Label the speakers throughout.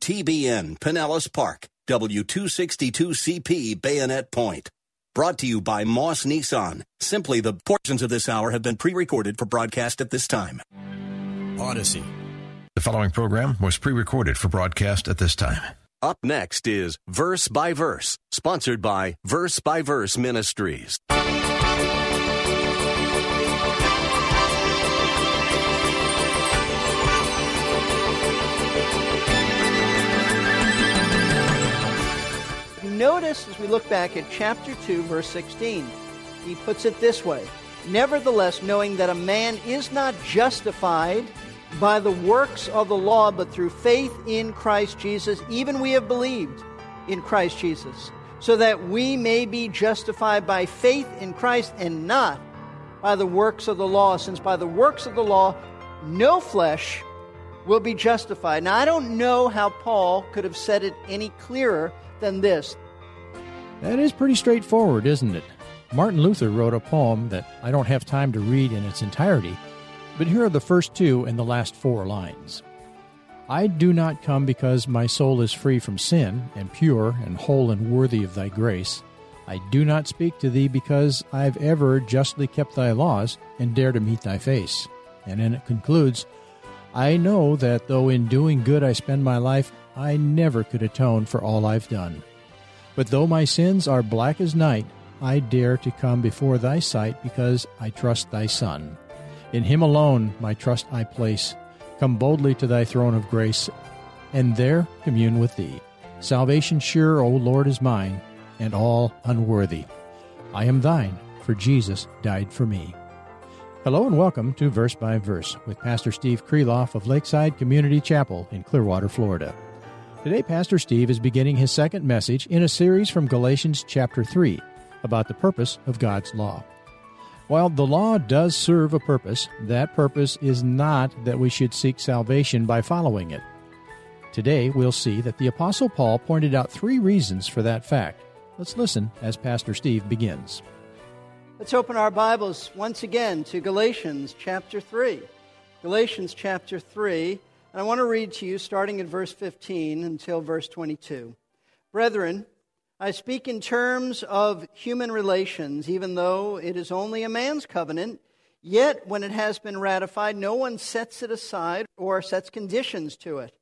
Speaker 1: TBN Pinellas Park, W262CP Bayonet Point. Brought to you by Moss Nissan. Simply the portions of this hour have been pre recorded for broadcast at this time.
Speaker 2: Odyssey. The following program was pre recorded for broadcast at this time.
Speaker 1: Up next is Verse by Verse, sponsored by Verse by Verse Ministries.
Speaker 3: Notice as we look back at chapter 2, verse 16, he puts it this way Nevertheless, knowing that a man is not justified by the works of the law, but through faith in Christ Jesus, even we have believed in Christ Jesus, so that we may be justified by faith in Christ and not by the works of the law, since by the works of the law no flesh will be justified. Now, I don't know how Paul could have said it any clearer than this.
Speaker 4: That is pretty straightforward, isn't it? Martin Luther wrote a poem that I don't have time to read in its entirety, but here are the first two and the last four lines. I do not come because my soul is free from sin, and pure, and whole, and worthy of thy grace. I do not speak to thee because I've ever justly kept thy laws, and dare to meet thy face. And then it concludes, I know that though in doing good I spend my life, I never could atone for all I've done. But though my sins are black as night, I dare to come before thy sight because I trust thy Son. In him alone my trust I place. Come boldly to thy throne of grace, and there commune with thee. Salvation sure, O Lord, is mine, and all unworthy. I am thine, for Jesus died for me. Hello and welcome to Verse by Verse with Pastor Steve Kreloff of Lakeside Community Chapel in Clearwater, Florida. Today, Pastor Steve is beginning his second message in a series from Galatians chapter 3 about the purpose of God's law. While the law does serve a purpose, that purpose is not that we should seek salvation by following it. Today, we'll see that the Apostle Paul pointed out three reasons for that fact. Let's listen as Pastor Steve begins.
Speaker 3: Let's open our Bibles once again to Galatians chapter 3. Galatians chapter 3 and I want to read to you starting at verse 15 until verse 22. Brethren, I speak in terms of human relations, even though it is only a man's covenant. Yet, when it has been ratified, no one sets it aside or sets conditions to it.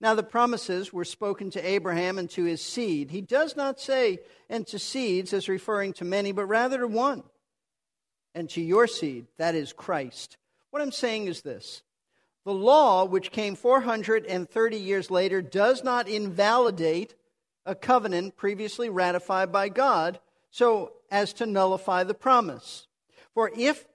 Speaker 3: Now, the promises were spoken to Abraham and to his seed. He does not say, and to seeds, as referring to many, but rather to one, and to your seed, that is Christ. What I'm saying is this the law, which came 430 years later, does not invalidate a covenant previously ratified by God so as to nullify the promise. For if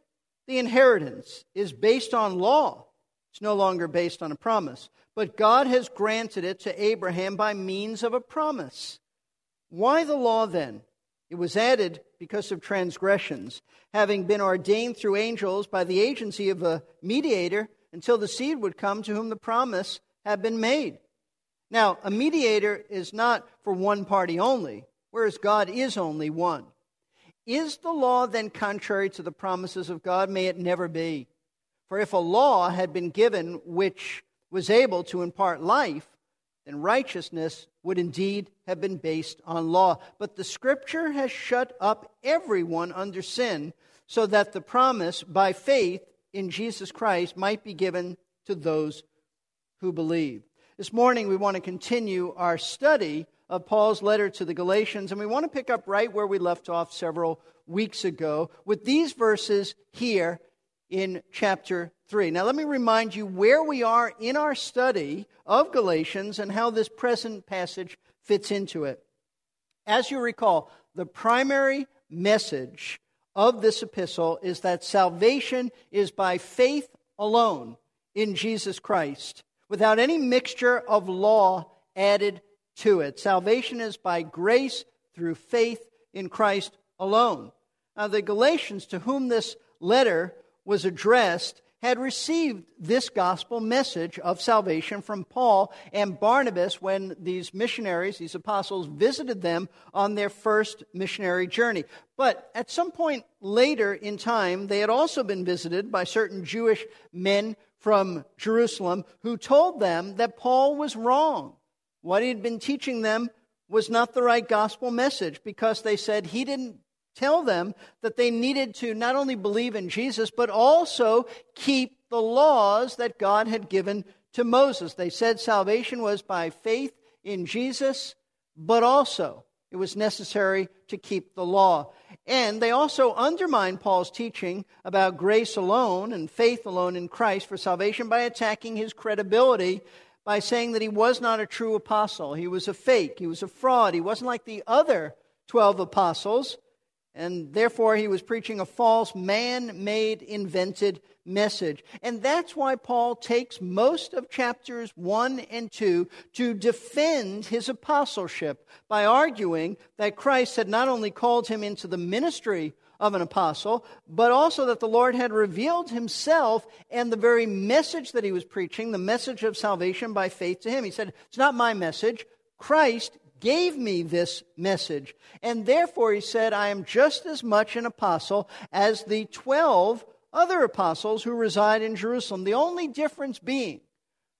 Speaker 3: the inheritance is based on law, it's no longer based on a promise. But God has granted it to Abraham by means of a promise. Why the law then? It was added because of transgressions, having been ordained through angels by the agency of a mediator until the seed would come to whom the promise had been made. Now, a mediator is not for one party only, whereas God is only one. Is the law then contrary to the promises of God? May it never be. For if a law had been given which was able to impart life, then righteousness would indeed have been based on law. But the scripture has shut up everyone under sin, so that the promise by faith in Jesus Christ might be given to those who believe. This morning, we want to continue our study of Paul's letter to the Galatians, and we want to pick up right where we left off several weeks ago with these verses here in chapter 3. Now, let me remind you where we are in our study of Galatians and how this present passage fits into it. As you recall, the primary message of this epistle is that salvation is by faith alone in Jesus Christ, without any mixture of law added to it. Salvation is by grace through faith in Christ alone. Now, the Galatians to whom this letter was addressed had received this gospel message of salvation from Paul and Barnabas when these missionaries, these apostles, visited them on their first missionary journey. But at some point later in time, they had also been visited by certain Jewish men from Jerusalem who told them that Paul was wrong. What he had been teaching them was not the right gospel message because they said he didn't tell them that they needed to not only believe in Jesus, but also keep the laws that God had given to Moses. They said salvation was by faith in Jesus, but also it was necessary to keep the law. And they also undermined Paul's teaching about grace alone and faith alone in Christ for salvation by attacking his credibility by saying that he was not a true apostle. He was a fake. He was a fraud. He wasn't like the other 12 apostles and therefore, he was preaching a false, man made, invented message. And that's why Paul takes most of chapters 1 and 2 to defend his apostleship by arguing that Christ had not only called him into the ministry of an apostle, but also that the Lord had revealed himself and the very message that he was preaching, the message of salvation by faith to him. He said, It's not my message. Christ gave me this message. And therefore, he said, I am just as much an apostle as the 12 other apostles who reside in Jerusalem. The only difference being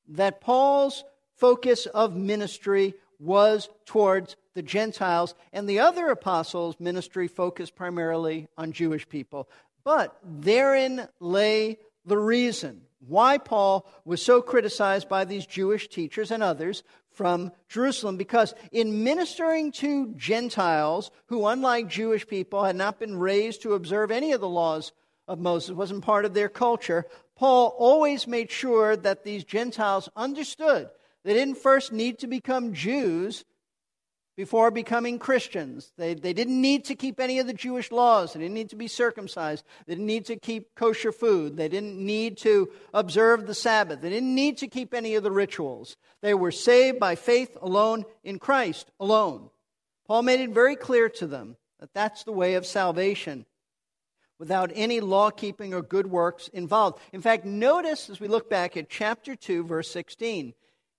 Speaker 3: that Paul's focus of ministry was towards the Gentiles, and the other apostles' ministry focused primarily on Jewish people. But therein lay the reason why Paul was so criticized by these Jewish teachers and others from Jerusalem because in ministering to Gentiles who, unlike Jewish people, had not been raised to observe any of the laws of Moses, wasn't part of their culture, Paul always made sure that these Gentiles understood they didn't first need to become Jews before becoming Christians. They, they didn't need to keep any of the Jewish laws. They didn't need to be circumcised. They didn't need to keep kosher food. They didn't need to observe the Sabbath. They didn't need to keep any of the rituals. They were saved by faith alone in Christ alone. Paul made it very clear to them that that's the way of salvation without any law keeping or good works involved. In fact, notice as we look back at chapter 2, verse 16,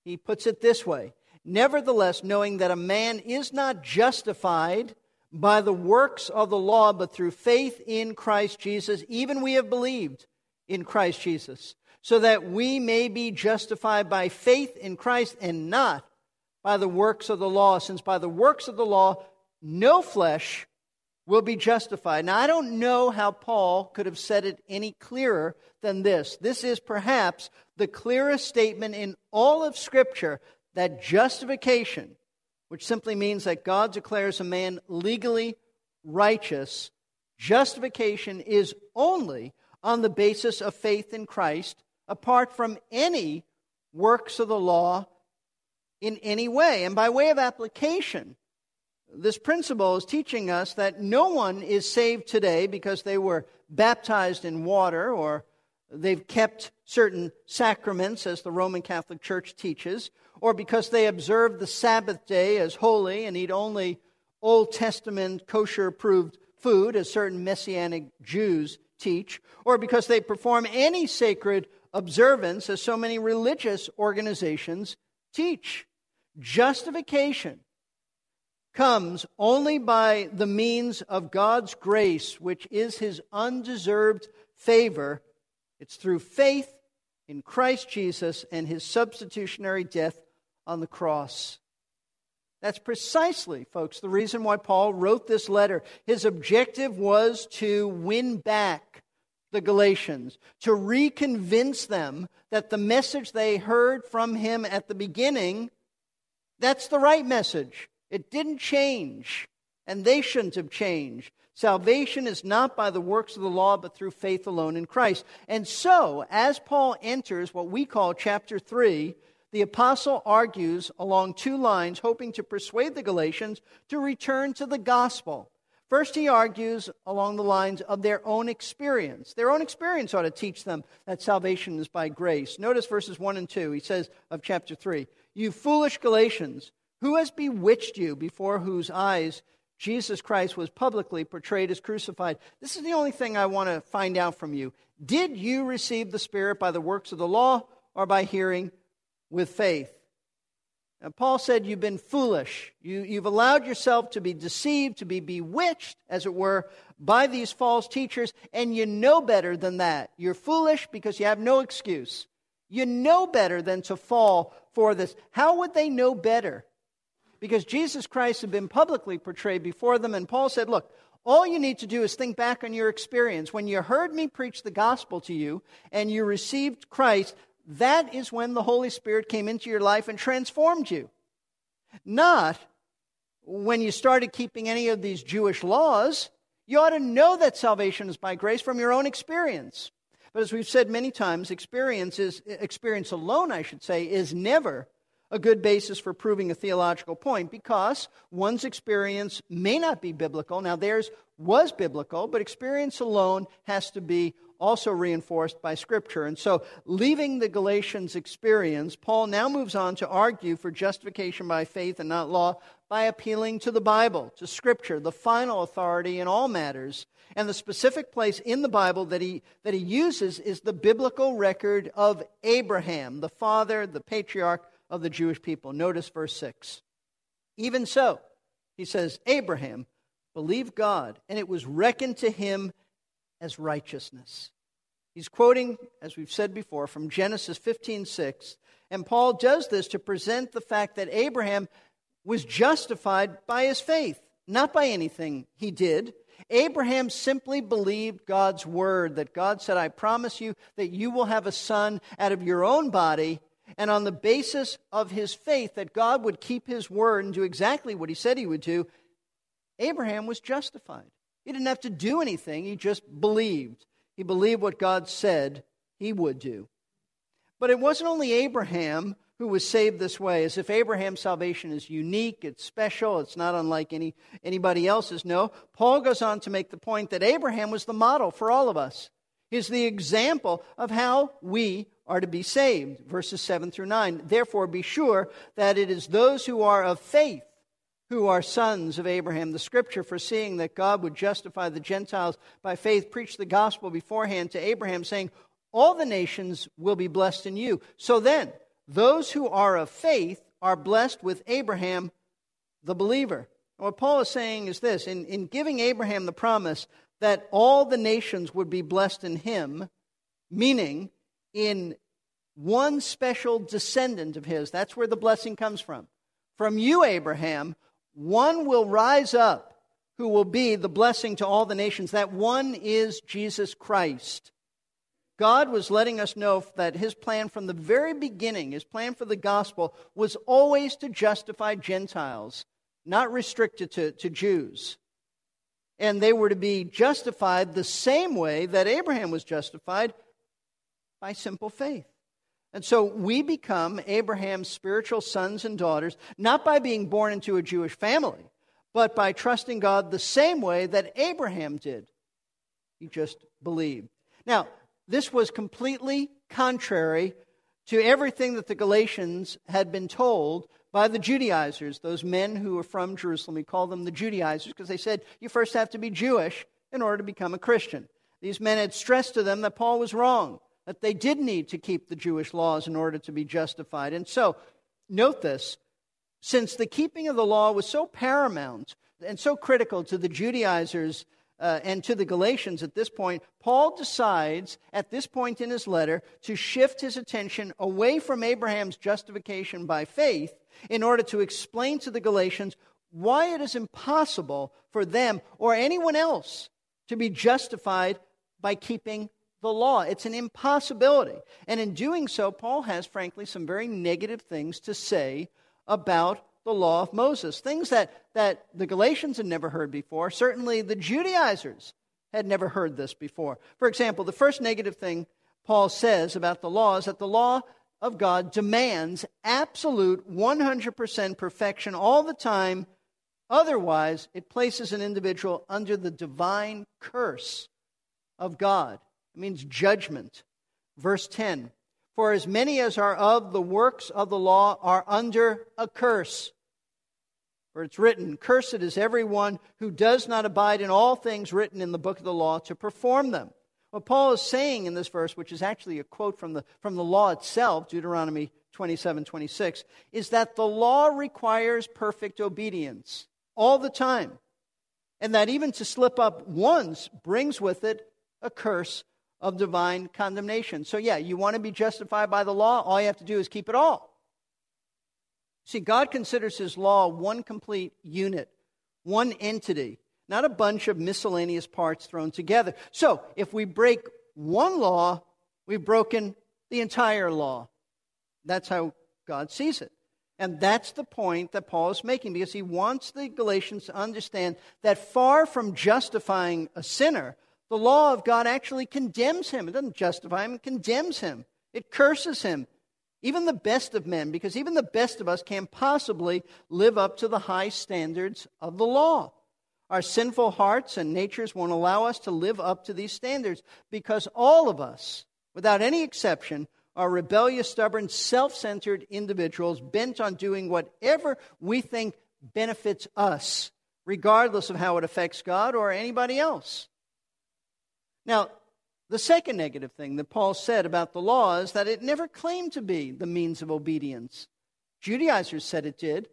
Speaker 3: he puts it this way Nevertheless, knowing that a man is not justified by the works of the law, but through faith in Christ Jesus, even we have believed in Christ Jesus, so that we may be justified by faith in Christ and not by the works of the law, since by the works of the law, no flesh will be justified. Now, I don't know how Paul could have said it any clearer than this. This is perhaps the clearest statement in all of Scripture that justification, which simply means that God declares a man legally righteous, justification is only on the basis of faith in Christ, apart from any works of the law in any way. And by way of application, this principle is teaching us that no one is saved today because they were baptized in water or they've kept certain sacraments, as the Roman Catholic Church teaches, or because they observe the Sabbath day as holy and eat only Old Testament kosher approved food, as certain Messianic Jews teach, or because they perform any sacred observance, as so many religious organizations teach. Justification comes only by the means of God's grace, which is his undeserved favor. It's through faith in Christ Jesus and his substitutionary death on the cross. That's precisely, folks, the reason why Paul wrote this letter. His objective was to win back the Galatians, to reconvince them that the message they heard from him at the beginning, that's the right message. It didn't change, and they shouldn't have changed. Salvation is not by the works of the law, but through faith alone in Christ. And so, as Paul enters what we call chapter 3, the apostle argues along two lines, hoping to persuade the Galatians to return to the gospel. First, he argues along the lines of their own experience. Their own experience ought to teach them that salvation is by grace. Notice verses 1 and 2. He says of chapter 3 You foolish Galatians, who has bewitched you before whose eyes Jesus Christ was publicly portrayed as crucified? This is the only thing I want to find out from you. Did you receive the Spirit by the works of the law or by hearing with faith? And Paul said, You've been foolish. You, you've allowed yourself to be deceived, to be bewitched, as it were, by these false teachers, and you know better than that. You're foolish because you have no excuse. You know better than to fall for this. How would they know better? Because Jesus Christ had been publicly portrayed before them, and Paul said, Look, all you need to do is think back on your experience. When you heard me preach the gospel to you and you received Christ, that is when the Holy Spirit came into your life and transformed you. Not when you started keeping any of these Jewish laws. You ought to know that salvation is by grace from your own experience. But as we've said many times, experience, is, experience alone, I should say, is never a good basis for proving a theological point because one's experience may not be biblical. Now, theirs was biblical, but experience alone has to be also reinforced by Scripture. And so, leaving the Galatians experience, Paul now moves on to argue for justification by faith and not law by appealing to the Bible, to Scripture, the final authority in all matters. And the specific place in the Bible that he, that he uses is the biblical record of Abraham, the father, the patriarch of the Jewish people. Notice verse 6. Even so, he says, Abraham believed God, and it was reckoned to him as righteousness. He's quoting, as we've said before, from Genesis 15 6. And Paul does this to present the fact that Abraham was justified by his faith, not by anything he did. Abraham simply believed God's word that God said, I promise you that you will have a son out of your own body. And on the basis of his faith that God would keep his word and do exactly what he said he would do, Abraham was justified. He didn't have to do anything, he just believed. He believed what God said he would do. But it wasn't only Abraham who was saved this way, as if Abraham's salvation is unique, it's special, it's not unlike any, anybody else's. No, Paul goes on to make the point that Abraham was the model for all of us. He's the example of how we are to be saved. Verses 7 through 9. Therefore, be sure that it is those who are of faith who are sons of Abraham. The scripture, foreseeing that God would justify the Gentiles by faith, preached the gospel beforehand to Abraham, saying, All the nations will be blessed in you. So then, those who are of faith are blessed with Abraham, the believer. what Paul is saying is this in, in giving Abraham the promise that all the nations would be blessed in him, meaning in one special descendant of his, that's where the blessing comes from. From you, Abraham, one will rise up who will be the blessing to all the nations. That one is Jesus Christ. God was letting us know that his plan from the very beginning, his plan for the gospel, was always to justify Gentiles, not restricted to, to Jews. And they were to be justified the same way that Abraham was justified by simple faith. And so we become Abraham's spiritual sons and daughters, not by being born into a Jewish family, but by trusting God the same way that Abraham did. He just believed. Now, this was completely contrary to everything that the Galatians had been told by the Judaizers, those men who were from Jerusalem. We call them the Judaizers because they said you first have to be Jewish in order to become a Christian. These men had stressed to them that Paul was wrong that they did need to keep the Jewish laws in order to be justified. And so, note this since the keeping of the law was so paramount and so critical to the Judaizers uh, and to the Galatians at this point, Paul decides at this point in his letter to shift his attention away from Abraham's justification by faith in order to explain to the Galatians why it is impossible for them or anyone else to be justified by keeping the law. It's an impossibility. And in doing so, Paul has, frankly, some very negative things to say about the law of Moses. Things that, that the Galatians had never heard before. Certainly the Judaizers had never heard this before. For example, the first negative thing Paul says about the law is that the law of God demands absolute 100% perfection all the time. Otherwise, it places an individual under the divine curse of God. It means judgment. Verse 10 For as many as are of the works of the law are under a curse. For it's written, Cursed is everyone who does not abide in all things written in the book of the law to perform them. What Paul is saying in this verse, which is actually a quote from the, from the law itself, Deuteronomy 27 26, is that the law requires perfect obedience all the time. And that even to slip up once brings with it a curse of divine condemnation. So, yeah, you want to be justified by the law, all you have to do is keep it all. See, God considers his law one complete unit, one entity, not a bunch of miscellaneous parts thrown together. So, if we break one law, we've broken the entire law. That's how God sees it. And that's the point that Paul is making because he wants the Galatians to understand that far from justifying a sinner, the law of God actually condemns him. It doesn't justify him, it condemns him. It curses him. Even the best of men, because even the best of us can't possibly live up to the high standards of the law. Our sinful hearts and natures won't allow us to live up to these standards because all of us, without any exception, are rebellious, stubborn, self centered individuals bent on doing whatever we think benefits us, regardless of how it affects God or anybody else. Now, the second negative thing that Paul said about the law is that it never claimed to be the means of obedience. Judaizers said it did.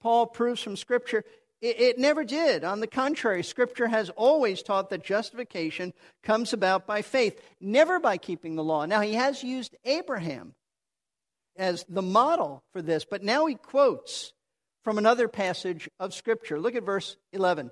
Speaker 3: Paul proves from Scripture it, it never did. On the contrary, Scripture has always taught that justification comes about by faith, never by keeping the law. Now, he has used Abraham as the model for this, but now he quotes from another passage of Scripture. Look at verse 11.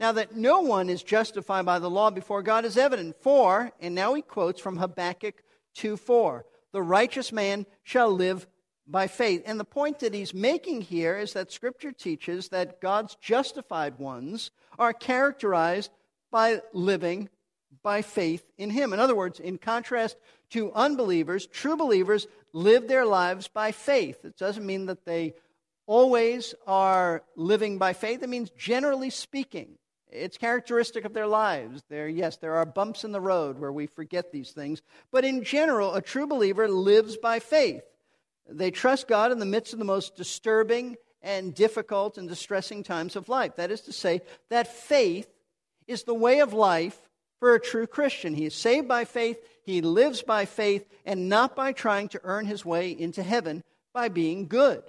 Speaker 3: Now that no one is justified by the law before God is evident. For, and now he quotes from Habakkuk 2 4, the righteous man shall live by faith. And the point that he's making here is that Scripture teaches that God's justified ones are characterized by living by faith in Him. In other words, in contrast to unbelievers, true believers live their lives by faith. It doesn't mean that they always are living by faith, it means generally speaking. It's characteristic of their lives. There, yes, there are bumps in the road where we forget these things. But in general, a true believer lives by faith. They trust God in the midst of the most disturbing and difficult and distressing times of life. That is to say, that faith is the way of life for a true Christian. He is saved by faith, he lives by faith, and not by trying to earn his way into heaven by being good.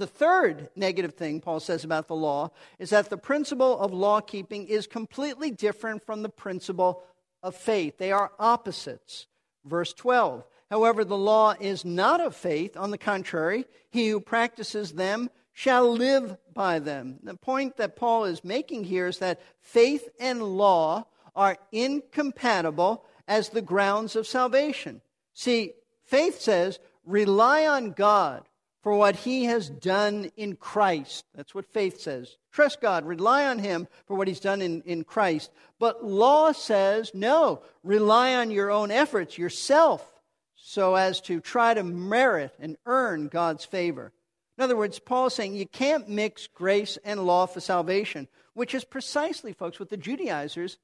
Speaker 3: The third negative thing Paul says about the law is that the principle of law keeping is completely different from the principle of faith. They are opposites. Verse 12. However, the law is not of faith. On the contrary, he who practices them shall live by them. The point that Paul is making here is that faith and law are incompatible as the grounds of salvation. See, faith says, rely on God for what he has done in Christ. That's what faith says. Trust God, rely on him for what he's done in, in Christ. But law says, no, rely on your own efforts, yourself, so as to try to merit and earn God's favor. In other words, Paul is saying you can't mix grace and law for salvation, which is precisely, folks, what the Judaizers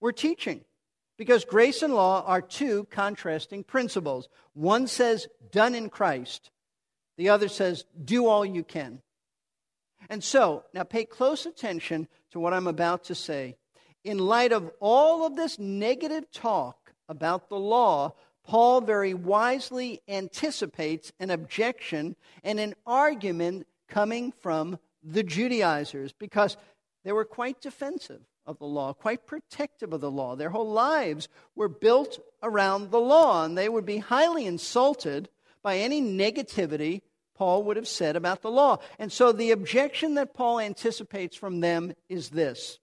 Speaker 3: were teaching. Because grace and law are two contrasting principles. One says, done in Christ, the other says, do all you can. And so, now pay close attention to what I'm about to say. In light of all of this negative talk about the law, Paul very wisely anticipates an objection and an argument coming from the Judaizers because they were quite defensive of the law, quite protective of the law. Their whole lives were built around the law, and they would be highly insulted by any negativity Paul would have said about the law. And so the objection that Paul anticipates from them is this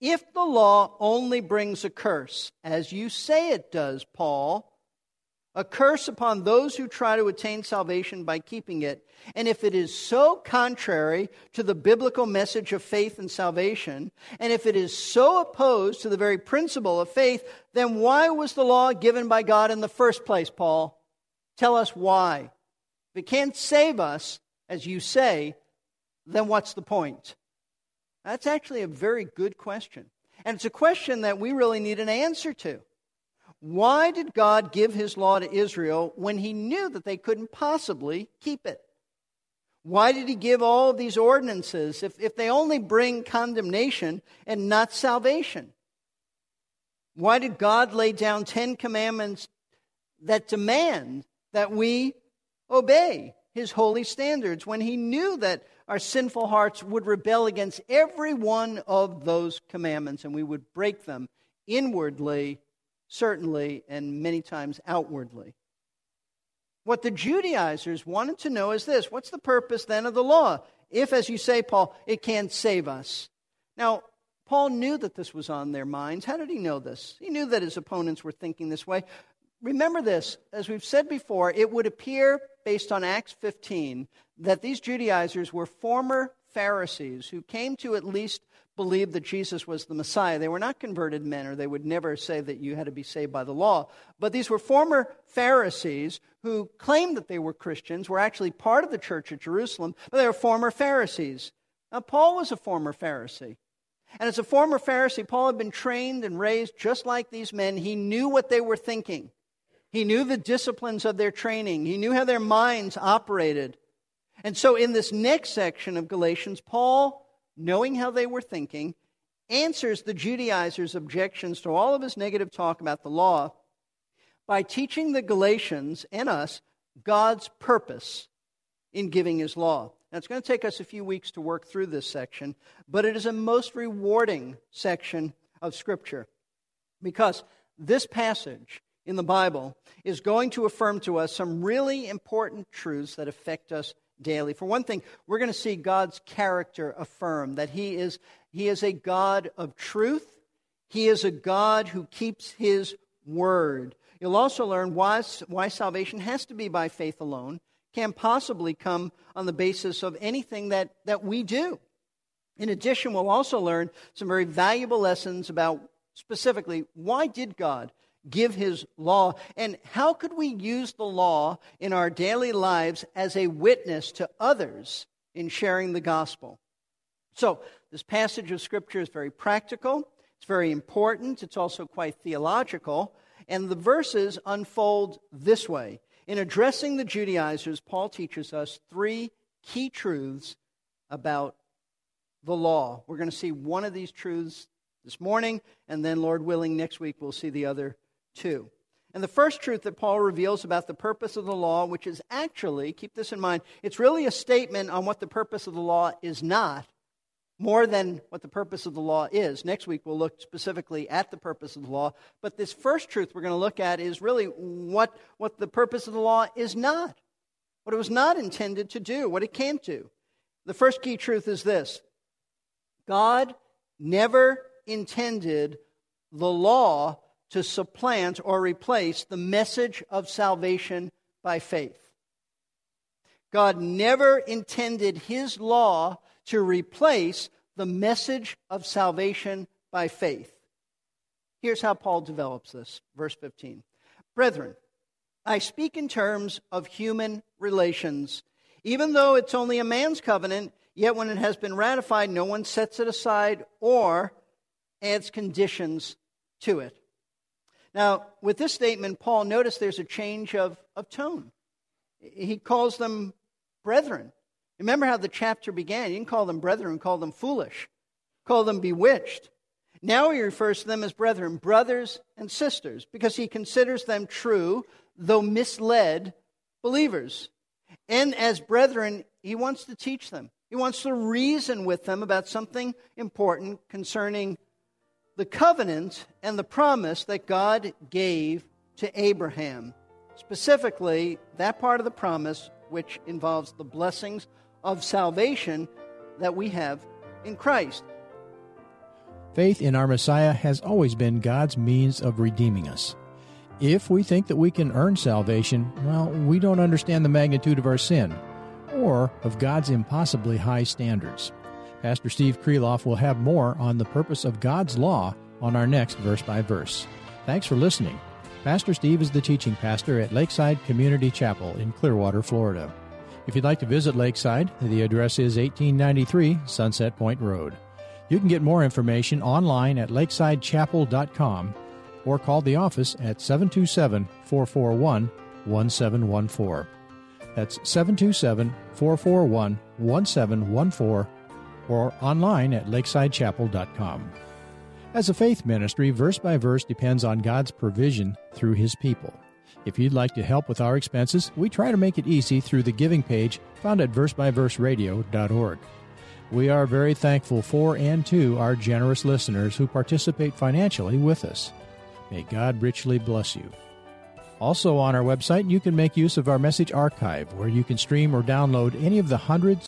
Speaker 3: If the law only brings a curse, as you say it does, Paul, a curse upon those who try to attain salvation by keeping it, and if it is so contrary to the biblical message of faith and salvation, and if it is so opposed to the very principle of faith, then why was the law given by God in the first place, Paul? Tell us why. If it can't save us, as you say, then what's the point? That's actually a very good question. And it's a question that we really need an answer to. Why did God give his law to Israel when he knew that they couldn't possibly keep it? Why did he give all of these ordinances if, if they only bring condemnation and not salvation? Why did God lay down Ten Commandments that demand that we obey his holy standards when he knew that our sinful hearts would rebel against every one of those commandments and we would break them inwardly, certainly, and many times outwardly? What the Judaizers wanted to know is this what's the purpose then of the law? If, as you say, Paul, it can't save us. Now, Paul knew that this was on their minds. How did he know this? He knew that his opponents were thinking this way. Remember this, as we've said before, it would appear, based on Acts 15, that these Judaizers were former Pharisees who came to at least believe that Jesus was the Messiah. They were not converted men, or they would never say that you had to be saved by the law. But these were former Pharisees who claimed that they were Christians, were actually part of the church at Jerusalem, but they were former Pharisees. Now, Paul was a former Pharisee. And as a former Pharisee, Paul had been trained and raised just like these men. He knew what they were thinking, he knew the disciplines of their training, he knew how their minds operated. And so, in this next section of Galatians, Paul, knowing how they were thinking, answers the Judaizers' objections to all of his negative talk about the law by teaching the Galatians and us God's purpose in giving his law. Now, it's going to take us a few weeks to work through this section, but it is a most rewarding section of Scripture because this passage in the Bible is going to affirm to us some really important truths that affect us daily. For one thing, we're going to see God's character affirmed that he is, he is a God of truth, He is a God who keeps His word. You'll also learn why, why salvation has to be by faith alone can't possibly come on the basis of anything that, that we do. In addition, we'll also learn some very valuable lessons about specifically why did God give his law and how could we use the law in our daily lives as a witness to others in sharing the gospel. So, this passage of scripture is very practical, it's very important, it's also quite theological, and the verses unfold this way. In addressing the Judaizers, Paul teaches us three key truths about the law. We're going to see one of these truths this morning, and then, Lord willing, next week we'll see the other two. And the first truth that Paul reveals about the purpose of the law, which is actually, keep this in mind, it's really a statement on what the purpose of the law is not, more than what the purpose of the law is. Next week, we'll look specifically at the purpose of the law. But this first truth we're going to look at is really what, what the purpose of the law is not, what it was not intended to do, what it can't do. The first key truth is this God never intended the law to supplant or replace the message of salvation by faith. God never intended his law to replace the message of salvation by faith. Here's how Paul develops this. Verse 15. Brethren, I speak in terms of human relations. Even though it's only a man's covenant, yet when it has been ratified, no one sets it aside or adds conditions to it. Now, with this statement, Paul, notice there's a change of, of tone. He calls them brethren. Remember how the chapter began. You didn't call them brethren, call them foolish, call them bewitched. Now he refers to them as brethren, brothers and sisters, because he considers them true, though misled believers. And as brethren, he wants to teach them. He wants to reason with them about something important concerning the covenant and the promise that God gave to Abraham. Specifically, that part of the promise which involves the blessings of salvation that we have in Christ.
Speaker 4: Faith in our Messiah has always been God's means of redeeming us. If we think that we can earn salvation, well, we don't understand the magnitude of our sin or of God's impossibly high standards. Pastor Steve Kreloff will have more on the purpose of God's law on our next verse by verse. Thanks for listening. Pastor Steve is the teaching pastor at Lakeside Community Chapel in Clearwater, Florida. If you'd like to visit Lakeside, the address is 1893 Sunset Point Road. You can get more information online at lakesidechapel.com or call the office at 727 441 1714. That's 727 441 1714 or online at lakesidechapel.com. As a faith ministry, verse by verse depends on God's provision through His people. If you'd like to help with our expenses, we try to make it easy through the giving page found at versebyverseradio.org. We are very thankful for and to our generous listeners who participate financially with us. May God richly bless you. Also, on our website, you can make use of our message archive, where you can stream or download any of the hundreds.